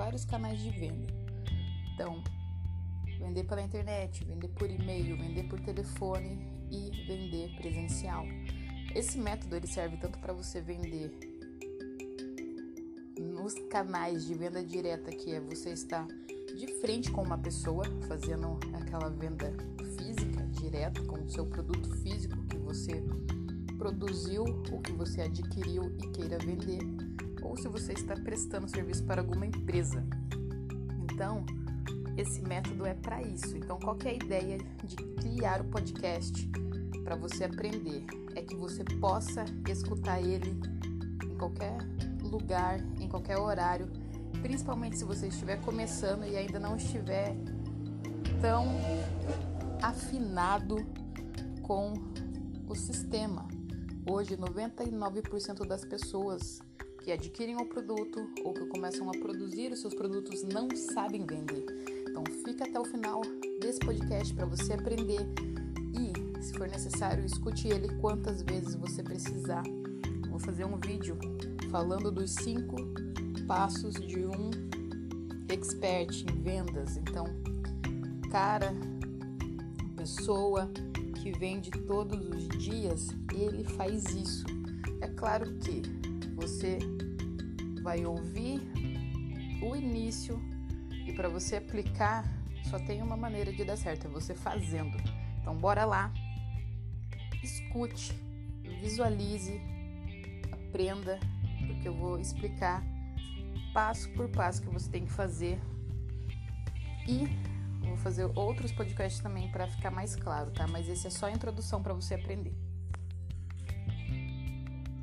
vários canais de venda. Então, vender pela internet, vender por e-mail, vender por telefone e vender presencial. Esse método ele serve tanto para você vender nos canais de venda direta, que é você estar de frente com uma pessoa, fazendo aquela venda física direta com o seu produto físico que você produziu, o que você adquiriu e queira vender, ou se você está prestando serviço para alguma empresa. Então, esse método é para isso. Então, qual é a ideia de criar o podcast para você aprender? É que você possa escutar ele em qualquer lugar, em qualquer horário, principalmente se você estiver começando e ainda não estiver tão afinado com o sistema. Hoje, 99% das pessoas que adquirem o produto ou que começam a produzir os seus produtos não sabem vender. Então, fica até o final desse podcast para você aprender e, se for necessário, escute ele quantas vezes você precisar. Vou fazer um vídeo falando dos cinco passos de um expert em vendas. Então, cara, pessoa que vende todos os dias, ele faz isso. É claro que você vai ouvir o início e para você aplicar só tem uma maneira de dar certo, é você fazendo. Então bora lá. Escute, visualize, aprenda porque eu vou explicar passo por passo que você tem que fazer e vou fazer outros podcasts também para ficar mais claro, tá? Mas esse é só a introdução para você aprender.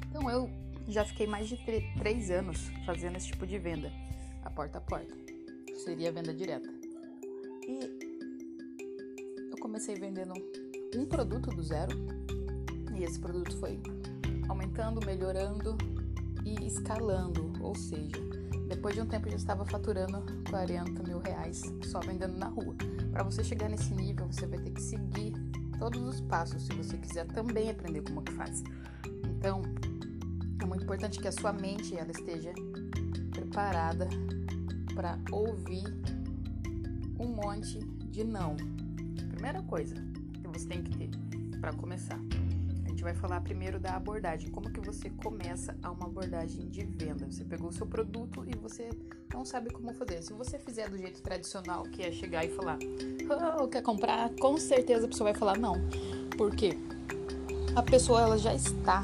Então eu já fiquei mais de três anos fazendo esse tipo de venda, a porta a porta. Seria venda direta. E eu comecei vendendo um produto do zero e esse produto foi aumentando, melhorando e escalando, ou seja, depois de um tempo eu já estava faturando 40 mil reais só vendendo na rua. Para você chegar nesse nível, você vai ter que seguir todos os passos se você quiser também aprender como que faz. Então, muito importante que a sua mente ela esteja preparada para ouvir um monte de não. Primeira coisa que você tem que ter para começar gente vai falar primeiro da abordagem. Como que você começa a uma abordagem de venda? Você pegou o seu produto e você não sabe como fazer. Se você fizer do jeito tradicional, que é chegar e falar, oh, quer comprar? Com certeza a pessoa vai falar não. Por quê? A pessoa ela já está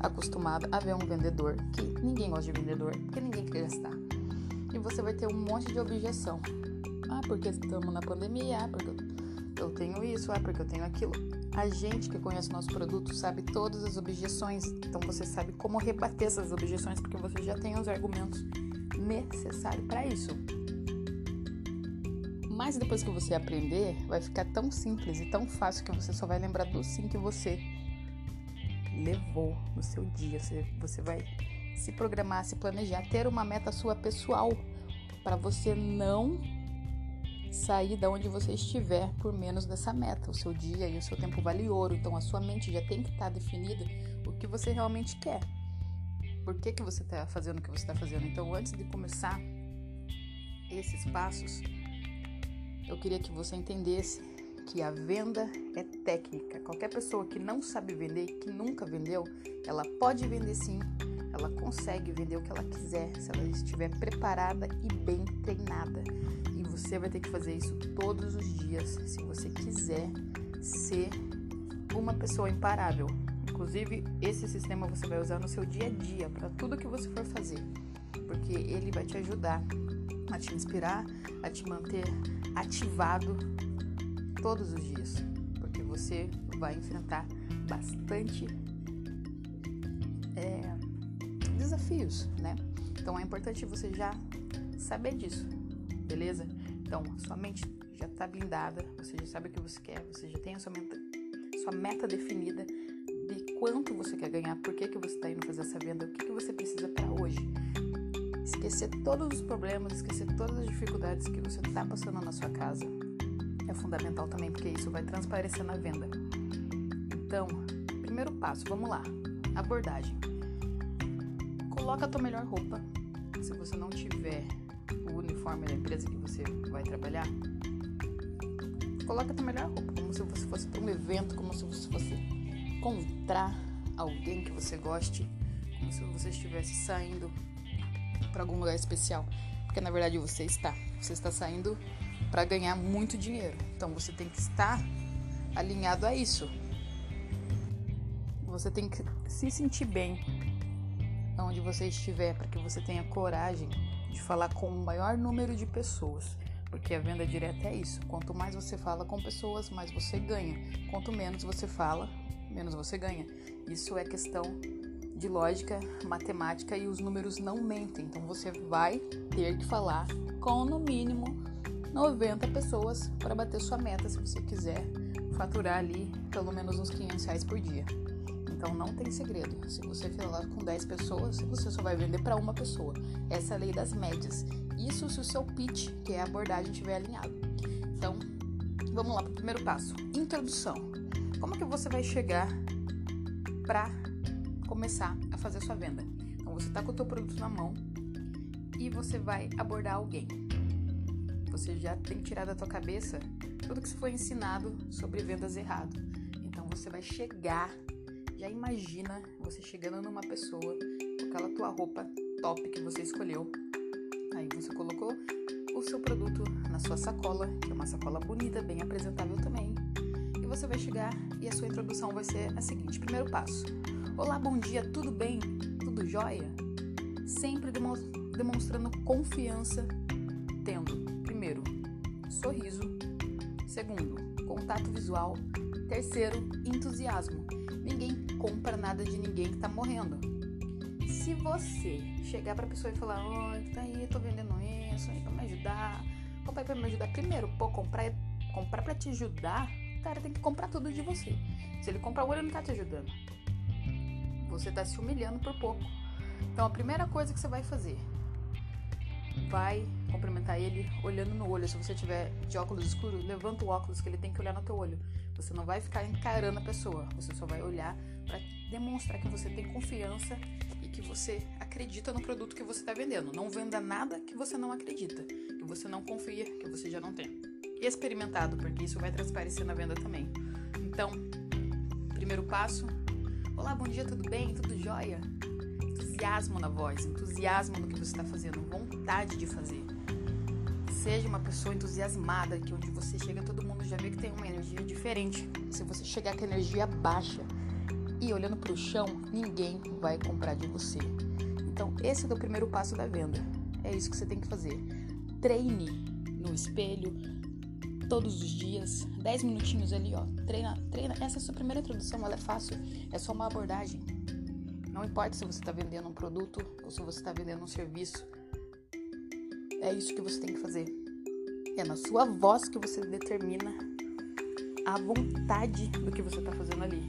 acostumada a ver um vendedor que ninguém gosta de vendedor, porque ninguém quer gastar. E você vai ter um monte de objeção. Ah, porque estamos na pandemia, ah, porque eu tenho isso, ah, porque eu tenho aquilo. A gente que conhece o nosso produto sabe todas as objeções, então você sabe como rebater essas objeções, porque você já tem os argumentos necessários para isso. Mas depois que você aprender, vai ficar tão simples e tão fácil que você só vai lembrar do sim que você levou no seu dia. Você, você vai se programar, se planejar, ter uma meta sua pessoal para você não sair da onde você estiver por menos dessa meta. O seu dia e o seu tempo vale ouro, então a sua mente já tem que estar tá definida o que você realmente quer. Por que, que você está fazendo o que você está fazendo? Então, antes de começar esses passos, eu queria que você entendesse que a venda é técnica. Qualquer pessoa que não sabe vender, que nunca vendeu, ela pode vender sim, ela consegue vender o que ela quiser se ela estiver preparada e bem treinada. Você vai ter que fazer isso todos os dias se você quiser ser uma pessoa imparável. Inclusive, esse sistema você vai usar no seu dia a dia, para tudo que você for fazer, porque ele vai te ajudar a te inspirar, a te manter ativado todos os dias, porque você vai enfrentar bastante é, desafios, né? Então é importante você já saber disso, beleza? Então, sua mente já está blindada, você já sabe o que você quer, você já tem a sua meta, sua meta definida de quanto você quer ganhar, por que, que você está indo fazer essa venda, o que, que você precisa para hoje. Esquecer todos os problemas, esquecer todas as dificuldades que você está passando na sua casa fundamental também, porque isso vai transparecer na venda. Então, primeiro passo, vamos lá. Abordagem. Coloca a tua melhor roupa, se você não tiver o uniforme da empresa que você vai trabalhar, coloca a tua melhor roupa, como se você fosse para um evento, como se você fosse encontrar alguém que você goste, como se você estivesse saindo para algum lugar especial, porque na verdade você está, você está saindo para ganhar muito dinheiro. Então você tem que estar alinhado a isso. Você tem que se sentir bem onde você estiver para que você tenha coragem de falar com o maior número de pessoas. Porque a venda direta é isso. Quanto mais você fala com pessoas, mais você ganha. Quanto menos você fala, menos você ganha. Isso é questão de lógica, matemática e os números não mentem. Então você vai ter que falar com no mínimo 90 pessoas para bater sua meta se você quiser faturar ali pelo menos uns 500 reais por dia. Então não tem segredo. Se você falar com 10 pessoas, você só vai vender para uma pessoa. Essa é a lei das médias. Isso se o seu pitch, que é a abordagem, estiver alinhado. Então, vamos lá para o primeiro passo: introdução. Como que você vai chegar para começar a fazer a sua venda? Então, você está com o teu produto na mão e você vai abordar alguém. Você já tem tirar da tua cabeça tudo que você foi ensinado sobre vendas errado. Então, você vai chegar já imagina você chegando numa pessoa com aquela tua roupa top que você escolheu. Aí você colocou o seu produto na sua sacola, que é uma sacola bonita, bem apresentável também. E você vai chegar e a sua introdução vai ser a seguinte: primeiro passo. Olá, bom dia, tudo bem? Tudo jóia? Sempre demonstrando confiança, tendo, sorriso, segundo, contato visual, terceiro, entusiasmo ninguém compra nada de ninguém que tá morrendo. Se você chegar pra pessoa e falar, oi, tá aí, tô vendendo isso, aí pra me ajudar, comprar pra me ajudar. Primeiro, pô, comprar, comprar pra te ajudar, o cara tem que comprar tudo de você. Se ele comprar o olho, não tá te ajudando. Você tá se humilhando por pouco. Então, a primeira coisa que você vai fazer, vai cumprimentar ele olhando no olho. Se você tiver de óculos escuros, levanta o óculos que ele tem que olhar no teu olho. Você não vai ficar encarando a pessoa, você só vai olhar para demonstrar que você tem confiança e que você acredita no produto que você está vendendo. Não venda nada que você não acredita, que você não confia, que você já não tem. E experimentado, porque isso vai transparecer na venda também. Então, primeiro passo. Olá, bom dia, tudo bem? Tudo jóia? Entusiasmo na voz, entusiasmo no que você está fazendo, vontade de fazer. Seja uma pessoa entusiasmada, que onde você chega todo mundo já vê que tem uma energia diferente. Se você chegar com energia baixa e olhando para o chão, ninguém vai comprar de você. Então, esse é o primeiro passo da venda. É isso que você tem que fazer. Treine no espelho todos os dias, 10 minutinhos ali, ó. Treina, treina. Essa é a sua primeira introdução, ela é fácil. É só uma abordagem. Não importa se você está vendendo um produto ou se você está vendendo um serviço. É isso que você tem que fazer. É na sua voz que você determina a vontade do que você está fazendo ali.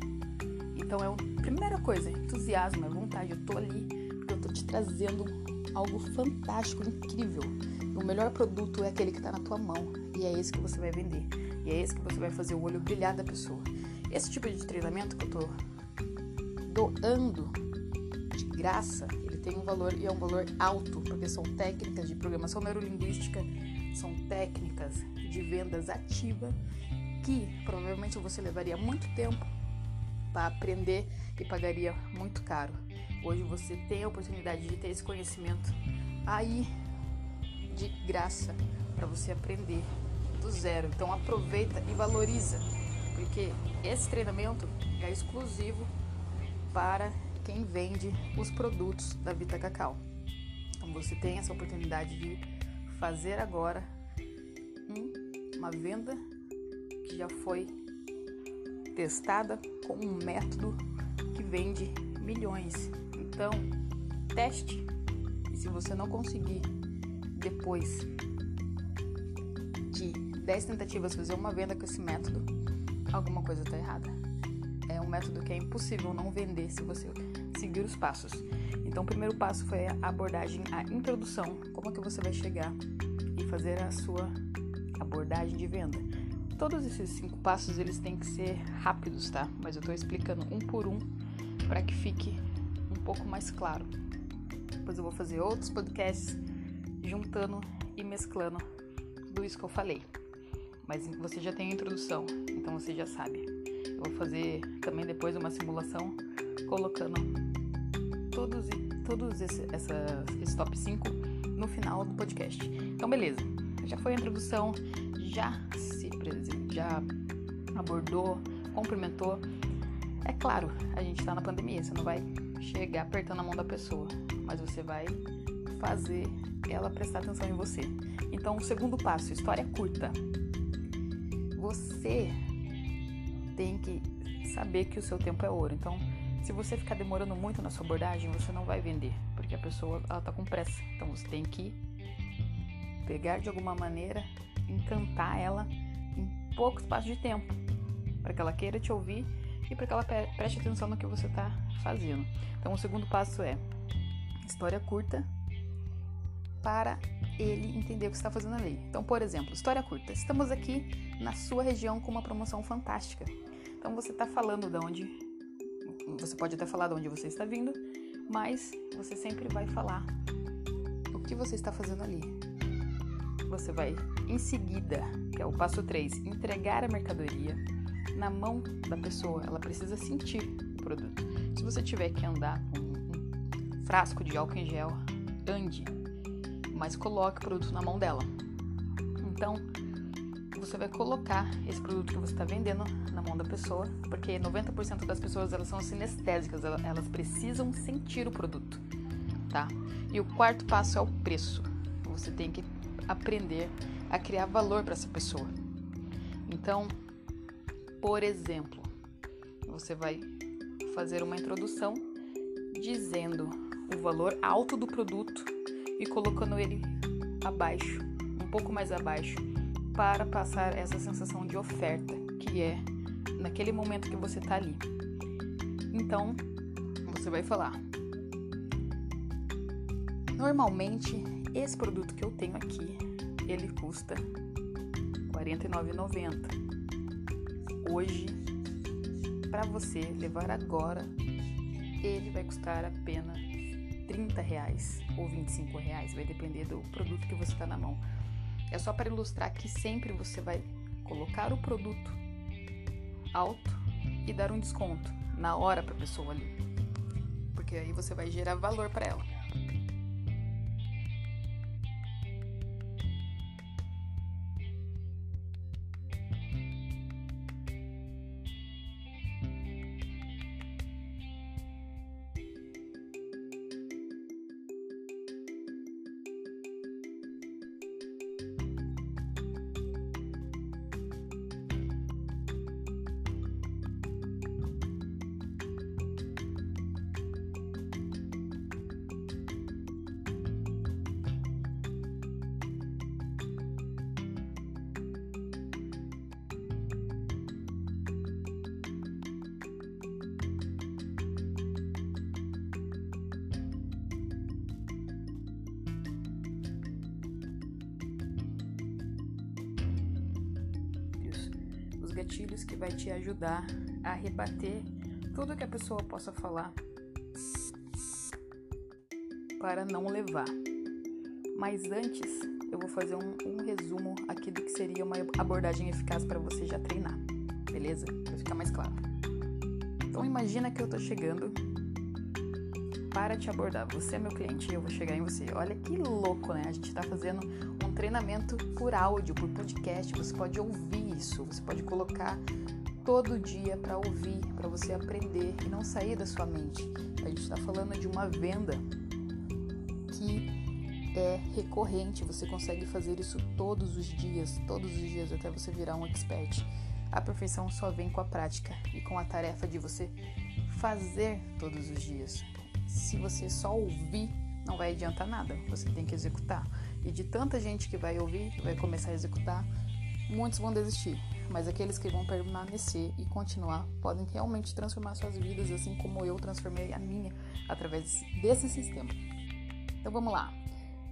Então é a primeira coisa, entusiasmo, é vontade. Eu tô ali porque eu tô te trazendo algo fantástico, incrível. O melhor produto é aquele que está na tua mão e é esse que você vai vender. E é esse que você vai fazer o olho brilhar da pessoa. Esse tipo de treinamento que eu tô doando graça, ele tem um valor e é um valor alto, porque são técnicas de programação neurolinguística são técnicas de vendas ativa que provavelmente você levaria muito tempo para aprender e pagaria muito caro. Hoje você tem a oportunidade de ter esse conhecimento aí de graça para você aprender do zero. Então aproveita e valoriza, porque esse treinamento é exclusivo para quem vende os produtos da Vita Cacau. Então você tem essa oportunidade de fazer agora um, uma venda que já foi testada com um método que vende milhões. Então, teste. E se você não conseguir depois de 10 tentativas fazer uma venda com esse método, alguma coisa está errada. É um método que é impossível não vender se você seguir os passos. Então, o primeiro passo foi a abordagem, a introdução, como é que você vai chegar e fazer a sua abordagem de venda. Todos esses cinco passos eles têm que ser rápidos, tá? Mas eu estou explicando um por um para que fique um pouco mais claro. Depois eu vou fazer outros podcasts juntando e mesclando tudo isso que eu falei. Mas você já tem a introdução, então você já sabe. Eu vou fazer também depois uma simulação colocando todos, todos esse, essa, esse top 5 no final do podcast. Então, beleza. Já foi a introdução, já se já abordou, cumprimentou. É claro, a gente tá na pandemia, você não vai chegar apertando a mão da pessoa, mas você vai fazer ela prestar atenção em você. Então, o segundo passo, história curta. Você tem que saber que o seu tempo é ouro. Então, se você ficar demorando muito na sua abordagem, você não vai vender, porque a pessoa ela tá com pressa. Então, você tem que pegar de alguma maneira, encantar ela em pouco espaço de tempo, para que ela queira te ouvir e para que ela preste atenção no que você está fazendo. Então, o segundo passo é história curta para ele entender o que está fazendo ali. Então, por exemplo, história curta. Estamos aqui na sua região com uma promoção fantástica. Então, você está falando de onde. Você pode até falar de onde você está vindo, mas você sempre vai falar o que você está fazendo ali. Você vai, em seguida, que é o passo 3, entregar a mercadoria na mão da pessoa. Ela precisa sentir o produto. Se você tiver que andar com um frasco de álcool em gel, ande mas coloque o produto na mão dela. Então, você vai colocar esse produto que você está vendendo na mão da pessoa, porque 90% das pessoas elas são sinestésicas, elas precisam sentir o produto, tá? E o quarto passo é o preço. Você tem que aprender a criar valor para essa pessoa. Então, por exemplo, você vai fazer uma introdução dizendo o valor alto do produto e colocando ele abaixo, um pouco mais abaixo, para passar essa sensação de oferta que é naquele momento que você está ali. Então, você vai falar: Normalmente, esse produto que eu tenho aqui, ele custa R$ 49,90. Hoje, para você levar agora, ele vai custar apenas 30 reais ou 25 reais, vai depender do produto que você está na mão. É só para ilustrar que sempre você vai colocar o produto alto e dar um desconto na hora para a pessoa ali, porque aí você vai gerar valor para ela. Gatilhos que vai te ajudar a rebater tudo que a pessoa possa falar para não levar. Mas antes, eu vou fazer um, um resumo aqui do que seria uma abordagem eficaz para você já treinar, beleza? Para ficar mais claro. Então imagina que eu tô chegando para te abordar. Você é meu cliente e eu vou chegar em você. Olha que louco, né? A gente está fazendo um treinamento por áudio, por podcast. Você pode ouvir isso, você pode colocar todo dia para ouvir, para você aprender e não sair da sua mente. A gente está falando de uma venda que é recorrente. Você consegue fazer isso todos os dias, todos os dias até você virar um expert. A perfeição só vem com a prática e com a tarefa de você fazer todos os dias se você só ouvir, não vai adiantar nada. Você tem que executar. E de tanta gente que vai ouvir, vai começar a executar, muitos vão desistir. Mas aqueles que vão permanecer e continuar podem realmente transformar suas vidas, assim como eu transformei a minha através desse sistema. Então vamos lá.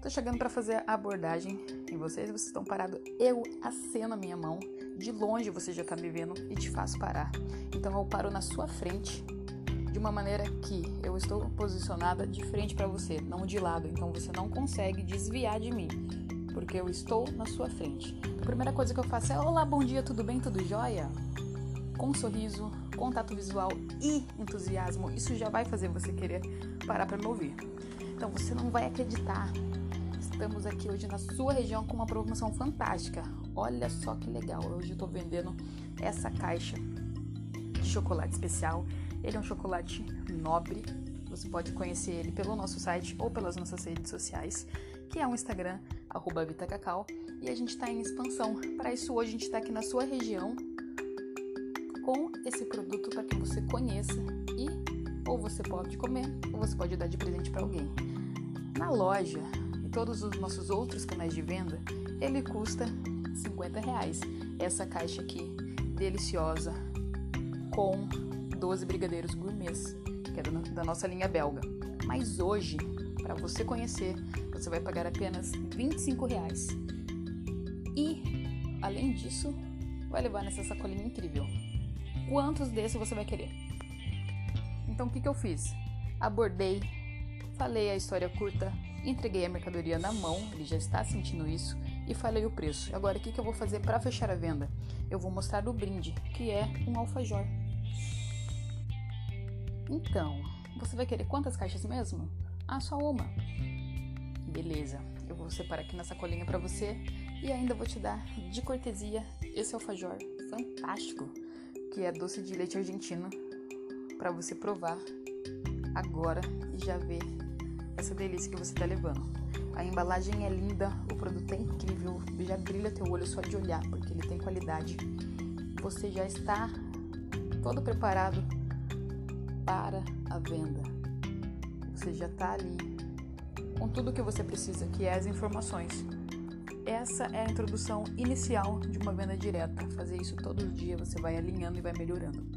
Tô chegando para fazer a abordagem em vocês. Vocês estão parados. Eu aceno a minha mão. De longe você já tá me vendo e te faço parar. Então eu paro na sua frente de uma maneira que eu estou posicionada de frente para você, não de lado, então você não consegue desviar de mim, porque eu estou na sua frente. A primeira coisa que eu faço é: Olá, bom dia, tudo bem, tudo jóia? Com um sorriso, contato visual e entusiasmo, isso já vai fazer você querer parar para me ouvir. Então você não vai acreditar. Estamos aqui hoje na sua região com uma promoção fantástica. Olha só que legal. Hoje eu estou vendendo essa caixa de chocolate especial. Ele é um chocolate nobre. Você pode conhecer ele pelo nosso site ou pelas nossas redes sociais, que é o Instagram, VitaCacau. E a gente está em expansão. Para isso, hoje a gente está aqui na sua região com esse produto para que você conheça e ou você pode comer ou você pode dar de presente para alguém. Na loja e todos os nossos outros canais de venda, ele custa 50 reais. Essa caixa aqui, deliciosa, com 12 brigadeiros gourmets, que é da nossa linha belga. Mas hoje, para você conhecer, você vai pagar apenas 25 reais. E, além disso, vai levar nessa sacolinha incrível. Quantos desses você vai querer? Então, o que, que eu fiz? Abordei, falei a história curta, entreguei a mercadoria na mão, ele já está sentindo isso, e falei o preço. Agora, o que, que eu vou fazer para fechar a venda? Eu vou mostrar o brinde, que é um alfajor. Então, você vai querer quantas caixas mesmo? Ah, só uma. Beleza, eu vou separar aqui na sacolinha para você e ainda vou te dar de cortesia esse alfajor fantástico que é doce de leite argentino, para você provar agora e já ver essa delícia que você está levando. A embalagem é linda, o produto é incrível, já brilha teu olho só de olhar, porque ele tem qualidade. Você já está todo preparado para a venda. Você já está ali com tudo que você precisa, que é as informações. Essa é a introdução inicial de uma venda direta. Fazer isso todos os dias, você vai alinhando e vai melhorando.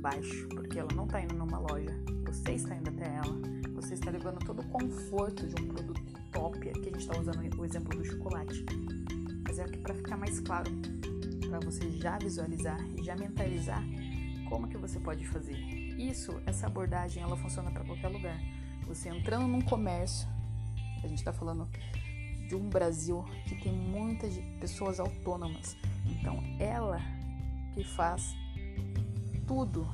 Baixo, porque ela não está indo numa loja, você está indo até ela, você está levando todo o conforto de um produto top. Aqui a gente está usando o exemplo do chocolate, mas é aqui para ficar mais claro, para você já visualizar já mentalizar como que você pode fazer. Isso, essa abordagem, ela funciona para qualquer lugar. Você entrando num comércio, a gente está falando de um Brasil que tem muitas pessoas autônomas. Então, ela que faz tudo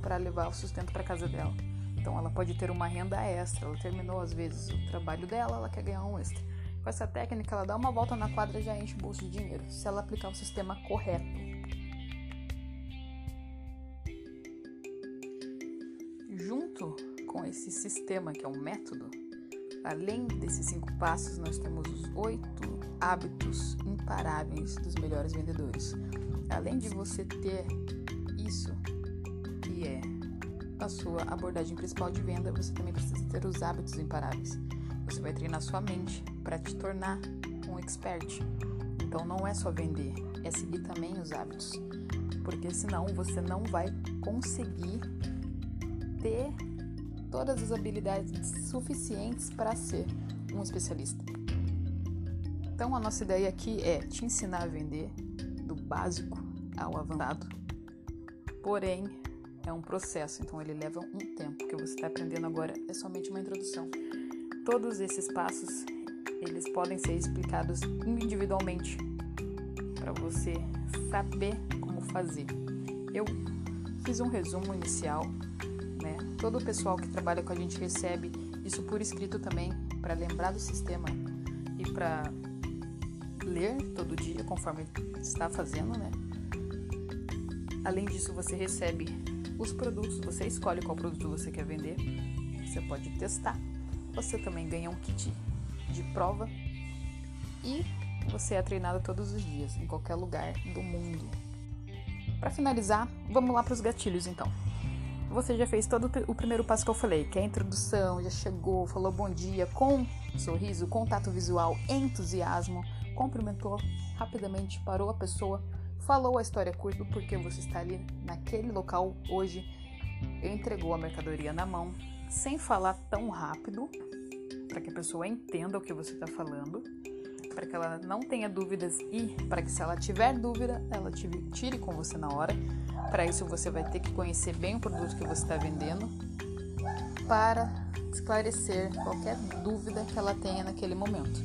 para levar o sustento para casa dela. Então ela pode ter uma renda extra. Ela terminou às vezes o trabalho dela, ela quer ganhar um extra. Com essa técnica, ela dá uma volta na quadra e já enche o bolso de dinheiro, se ela aplicar o sistema correto. Junto com esse sistema, que é um método, além desses cinco passos, nós temos os oito hábitos imparáveis dos melhores vendedores. Além de você ter isso, é a sua abordagem principal de venda, você também precisa ter os hábitos imparáveis. Você vai treinar sua mente para te tornar um expert. Então não é só vender, é seguir também os hábitos. Porque senão você não vai conseguir ter todas as habilidades suficientes para ser um especialista. Então a nossa ideia aqui é te ensinar a vender do básico ao avançado Porém, é um processo, então ele leva um tempo. O que você está aprendendo agora é somente uma introdução. Todos esses passos, eles podem ser explicados individualmente para você saber como fazer. Eu fiz um resumo inicial, né? Todo o pessoal que trabalha com a gente recebe isso por escrito também para lembrar do sistema e para ler todo dia conforme está fazendo, né? Além disso, você recebe os produtos, você escolhe qual produto você quer vender, você pode testar. Você também ganha um kit de prova e você é treinado todos os dias, em qualquer lugar do mundo. Para finalizar, vamos lá para os gatilhos então. você já fez todo o primeiro passo que eu falei, que é a introdução, já chegou, falou bom dia, com sorriso, contato visual, entusiasmo, cumprimentou rapidamente, parou a pessoa, falou a história curta porque você está ali naquele local hoje, entregou a mercadoria na mão, sem falar tão rápido, para que a pessoa entenda o que você está falando, para que ela não tenha dúvidas e para que se ela tiver dúvida, ela tire com você na hora. Para isso você vai ter que conhecer bem o produto que você está vendendo para esclarecer qualquer dúvida que ela tenha naquele momento.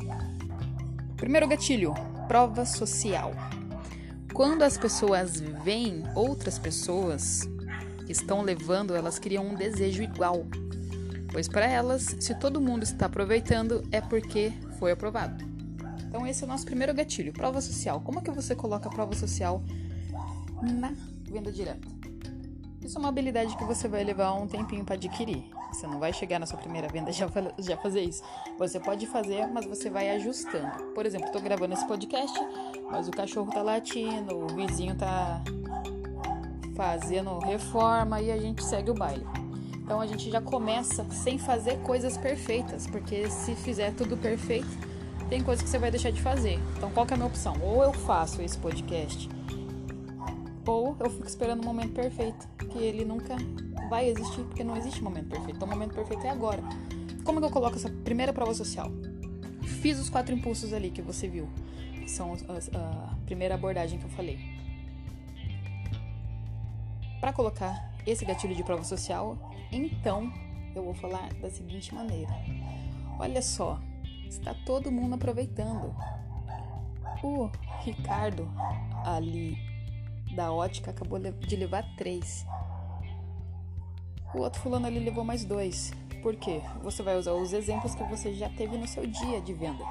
Primeiro gatilho: prova social. Quando as pessoas veem outras pessoas que estão levando, elas criam um desejo igual. Pois para elas, se todo mundo está aproveitando, é porque foi aprovado. Então esse é o nosso primeiro gatilho, prova social. Como é que você coloca a prova social na venda direta? Isso é uma habilidade que você vai levar um tempinho para adquirir. Você não vai chegar na sua primeira venda já, já fazer isso. Você pode fazer, mas você vai ajustando. Por exemplo, estou gravando esse podcast, mas o cachorro tá latindo, o vizinho tá fazendo reforma e a gente segue o baile. Então a gente já começa sem fazer coisas perfeitas, porque se fizer tudo perfeito, tem coisas que você vai deixar de fazer. Então qual que é a minha opção? Ou eu faço esse podcast, ou eu fico esperando o momento perfeito, que ele nunca vai existir, porque não existe momento perfeito. Então o momento perfeito é agora. Como que eu coloco essa primeira prova social? Fiz os quatro impulsos ali que você viu, que são a, a primeira abordagem que eu falei. Para colocar esse gatilho de prova social, então eu vou falar da seguinte maneira: olha só, Está todo mundo aproveitando. O Ricardo, ali da ótica, acabou de levar três. O outro fulano ali levou mais dois. Por quê? Você vai usar os exemplos que você já teve no seu dia de venda.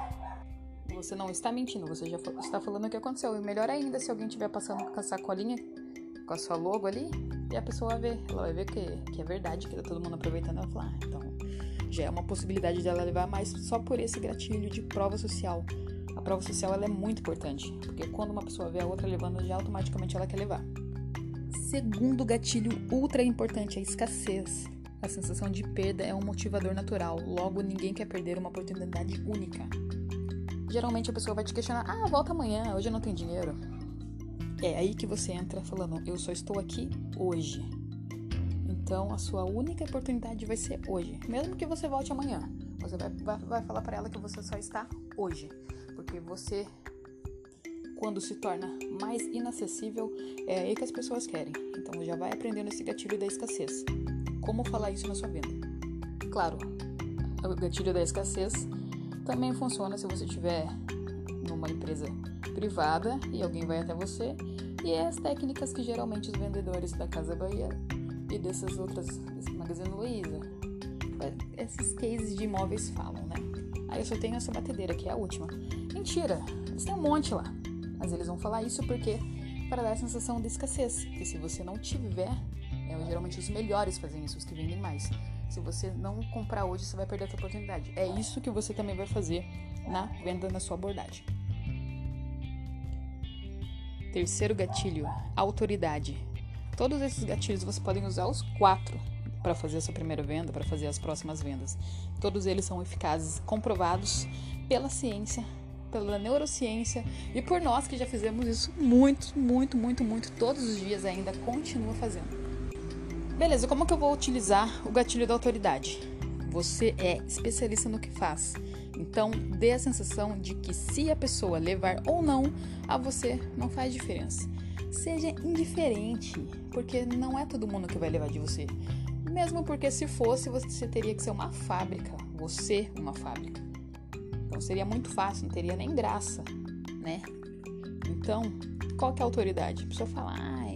Você não está mentindo, você já está falando o que aconteceu. E melhor ainda se alguém estiver passando com a sacolinha, com a sua logo ali, e a pessoa vai ver. Ela vai ver que, que é verdade, que tá todo mundo aproveitando. Ela falar, ah, então já é uma possibilidade dela levar mais só por esse gatilho de prova social. Prova social ela é muito importante, porque quando uma pessoa vê a outra levando, já automaticamente ela quer levar. Segundo gatilho ultra importante, a escassez. A sensação de perda é um motivador natural, logo ninguém quer perder uma oportunidade única. Geralmente a pessoa vai te questionar: ah, volta amanhã, hoje eu não tenho dinheiro. É aí que você entra falando: eu só estou aqui hoje. Então, a sua única oportunidade vai ser hoje. Mesmo que você volte amanhã, você vai, vai, vai falar para ela que você só está hoje. Porque você, quando se torna mais inacessível, é aí que as pessoas querem. Então, já vai aprendendo esse gatilho da escassez. Como falar isso na sua venda? Claro, o gatilho da escassez também funciona se você estiver numa empresa privada e alguém vai até você. E é as técnicas que geralmente os vendedores da Casa Bahia e dessas outras, Magazine Luiza, esses cases de imóveis falam, né? Aí eu só tenho essa batedeira, que é a última. Mentira, eles têm um monte lá. Mas eles vão falar isso porque para dar a sensação de escassez. Que se você não tiver, é, geralmente os melhores fazem isso, os que vendem mais. Se você não comprar hoje, você vai perder a sua oportunidade. É isso que você também vai fazer na venda na sua abordagem. Terceiro gatilho, autoridade. Todos esses gatilhos você podem usar os quatro para fazer a sua primeira venda, para fazer as próximas vendas. Todos eles são eficazes, comprovados pela ciência, pela neurociência e por nós que já fizemos isso muito, muito, muito, muito todos os dias ainda continua fazendo. Beleza, como que eu vou utilizar o gatilho da autoridade? Você é especialista no que faz. Então, dê a sensação de que se a pessoa levar ou não, a você não faz diferença. Seja indiferente, porque não é todo mundo que vai levar de você. Mesmo porque se fosse, você teria que ser uma fábrica, você uma fábrica. Então seria muito fácil, não teria nem graça, né? Então, qual que é a autoridade? A pessoa fala, ai,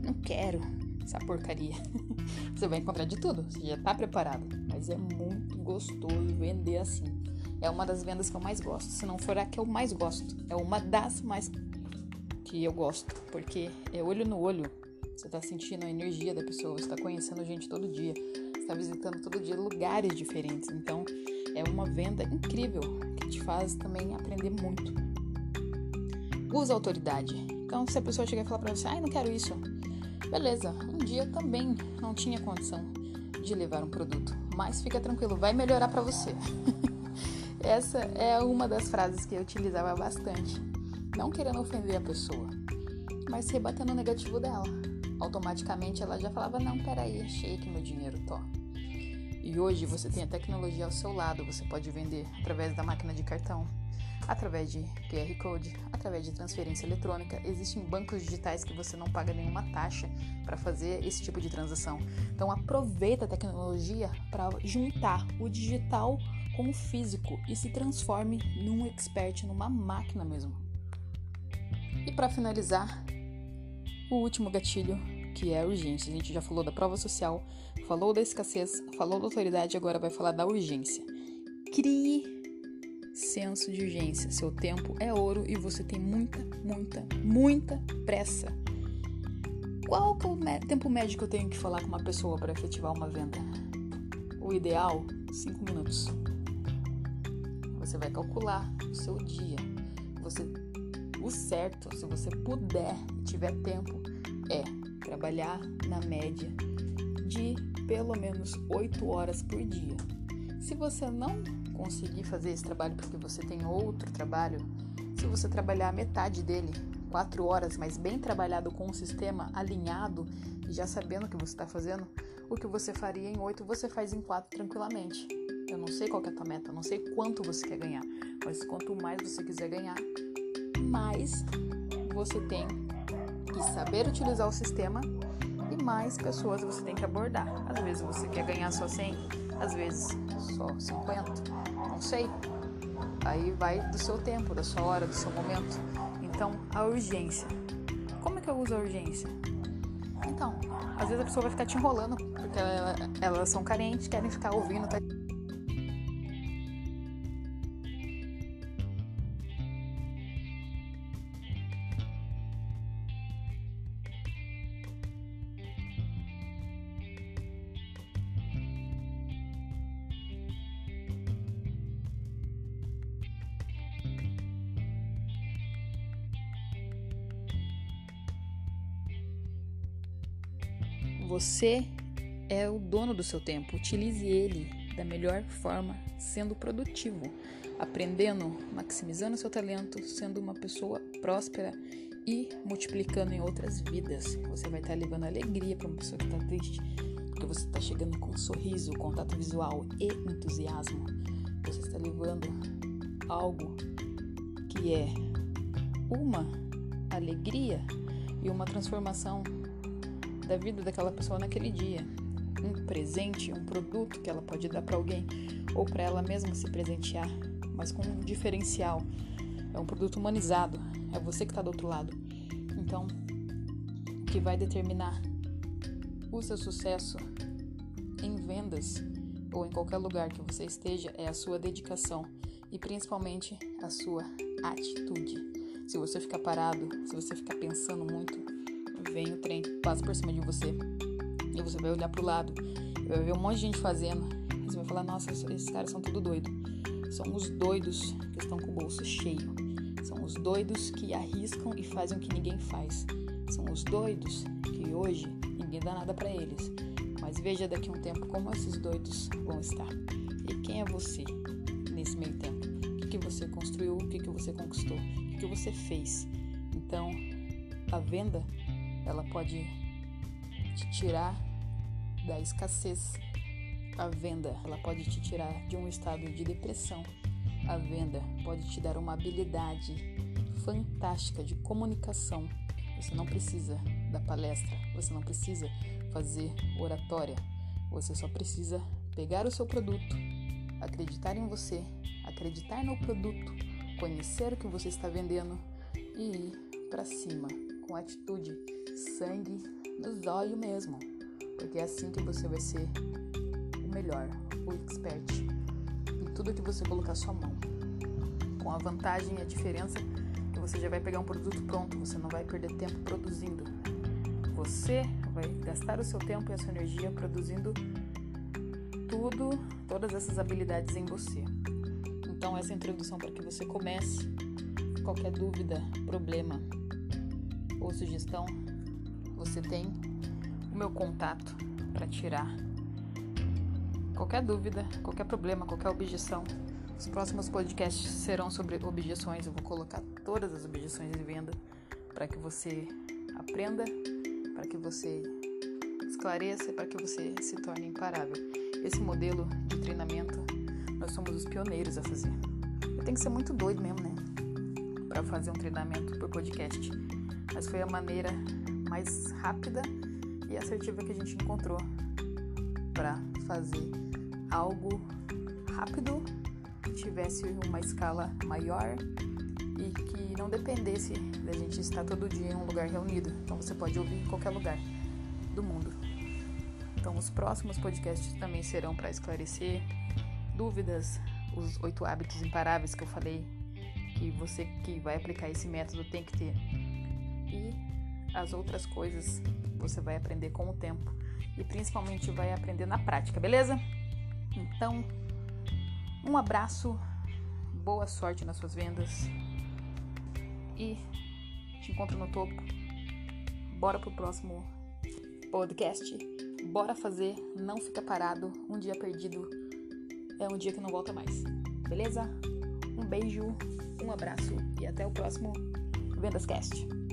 não quero essa porcaria. você vai encontrar de tudo, você já tá preparado. Mas é muito gostoso vender assim. É uma das vendas que eu mais gosto. Se não for a que eu mais gosto, é uma das mais que eu gosto, porque é olho no olho. Você está sentindo a energia da pessoa, você está conhecendo gente todo dia, está visitando todo dia lugares diferentes. Então, é uma venda incrível te faz também aprender muito. Usa autoridade. Então, se a pessoa chegar e falar para você, ai, não quero isso, Beleza, um dia também não tinha condição de levar um produto, mas fica tranquilo, vai melhorar para você. Essa é uma das frases que eu utilizava bastante, não querendo ofender a pessoa, mas rebatendo o negativo dela. Automaticamente ela já falava: Não, peraí, achei aqui meu dinheiro, tô. E hoje você tem a tecnologia ao seu lado, você pode vender através da máquina de cartão, através de QR Code, através de transferência eletrônica. Existem bancos digitais que você não paga nenhuma taxa para fazer esse tipo de transação. Então aproveita a tecnologia para juntar o digital com o físico e se transforme num expert, numa máquina mesmo. E para finalizar, o último gatilho, que é urgência. A gente já falou da prova social, falou da escassez, falou da autoridade, agora vai falar da urgência. Crie senso de urgência. Seu tempo é ouro e você tem muita, muita, muita pressa. Qual que é o tempo médio que eu tenho que falar com uma pessoa para efetivar uma venda? O ideal, 5 minutos. Você vai calcular o seu dia. Você, o certo, se você puder e tiver tempo, é trabalhar na média de pelo menos 8 horas por dia. Se você não conseguir fazer esse trabalho porque você tem outro trabalho, se você trabalhar metade dele, 4 horas, mas bem trabalhado com o sistema alinhado e já sabendo o que você está fazendo, o que você faria em 8 você faz em 4 tranquilamente. Eu não sei qual é a tua meta, eu não sei quanto você quer ganhar, mas quanto mais você quiser ganhar, mais você tem que saber utilizar o sistema mais pessoas você tem que abordar. Às vezes você quer ganhar só 100, às vezes só 50, não sei. Aí vai do seu tempo, da sua hora, do seu momento. Então, a urgência. Como é que eu uso a urgência? Então, às vezes a pessoa vai ficar te enrolando porque elas são carentes, querem ficar ouvindo. Tá? Você é o dono do seu tempo. Utilize ele da melhor forma, sendo produtivo, aprendendo, maximizando seu talento, sendo uma pessoa próspera e multiplicando em outras vidas. Você vai estar levando alegria para uma pessoa que está triste, porque você está chegando com um sorriso, contato visual e entusiasmo. Você está levando algo que é uma alegria e uma transformação da vida daquela pessoa naquele dia. Um presente, um produto que ela pode dar para alguém ou para ela mesma se presentear, mas com um diferencial. É um produto humanizado, é você que está do outro lado. Então, o que vai determinar o seu sucesso em vendas ou em qualquer lugar que você esteja é a sua dedicação e principalmente a sua atitude. Se você ficar parado, se você ficar pensando muito, vem o trem, passa por cima de você. E você vai olhar pro lado, vai ver um monte de gente fazendo. E você vai falar, nossa, esses caras são tudo doido. São os doidos que estão com o bolso cheio. São os doidos que arriscam e fazem o que ninguém faz. São os doidos que hoje ninguém dá nada para eles. Mas veja daqui a um tempo como esses doidos vão estar. E quem é você nesse meio tempo? O que, que você construiu? O que, que você conquistou? O que, que você fez? Então, a venda ela pode te tirar da escassez. A venda, ela pode te tirar de um estado de depressão. A venda pode te dar uma habilidade fantástica de comunicação. Você não precisa da palestra, você não precisa fazer oratória. Você só precisa pegar o seu produto, acreditar em você, acreditar no produto, conhecer o que você está vendendo e ir para cima com atitude sangue nos olhos mesmo, porque é assim que você vai ser o melhor, o expert em tudo que você colocar sua mão. Com a vantagem e a diferença que você já vai pegar um produto pronto, você não vai perder tempo produzindo. Você vai gastar o seu tempo e a sua energia produzindo tudo, todas essas habilidades em você. Então essa é introdução para que você comece. Qualquer dúvida, problema ou sugestão, você tem o meu contato para tirar qualquer dúvida, qualquer problema, qualquer objeção. Os próximos podcasts serão sobre objeções. Eu vou colocar todas as objeções de venda para que você aprenda, para que você esclareça, para que você se torne imparável. Esse modelo de treinamento nós somos os pioneiros a fazer. Eu tenho que ser muito doido mesmo, né? Para fazer um treinamento por podcast. Mas foi a maneira mais rápida e assertiva que a gente encontrou para fazer algo rápido, que tivesse uma escala maior e que não dependesse da gente estar todo dia em um lugar reunido. Então você pode ouvir em qualquer lugar do mundo. Então os próximos podcasts também serão para esclarecer dúvidas, os oito hábitos imparáveis que eu falei que você que vai aplicar esse método tem que ter. E as outras coisas você vai aprender com o tempo e principalmente vai aprender na prática, beleza? Então, um abraço, boa sorte nas suas vendas e te encontro no topo. Bora pro próximo podcast. Bora fazer, não fica parado. Um dia perdido é um dia que não volta mais. Beleza? Um beijo, um abraço e até o próximo Vendas Cast.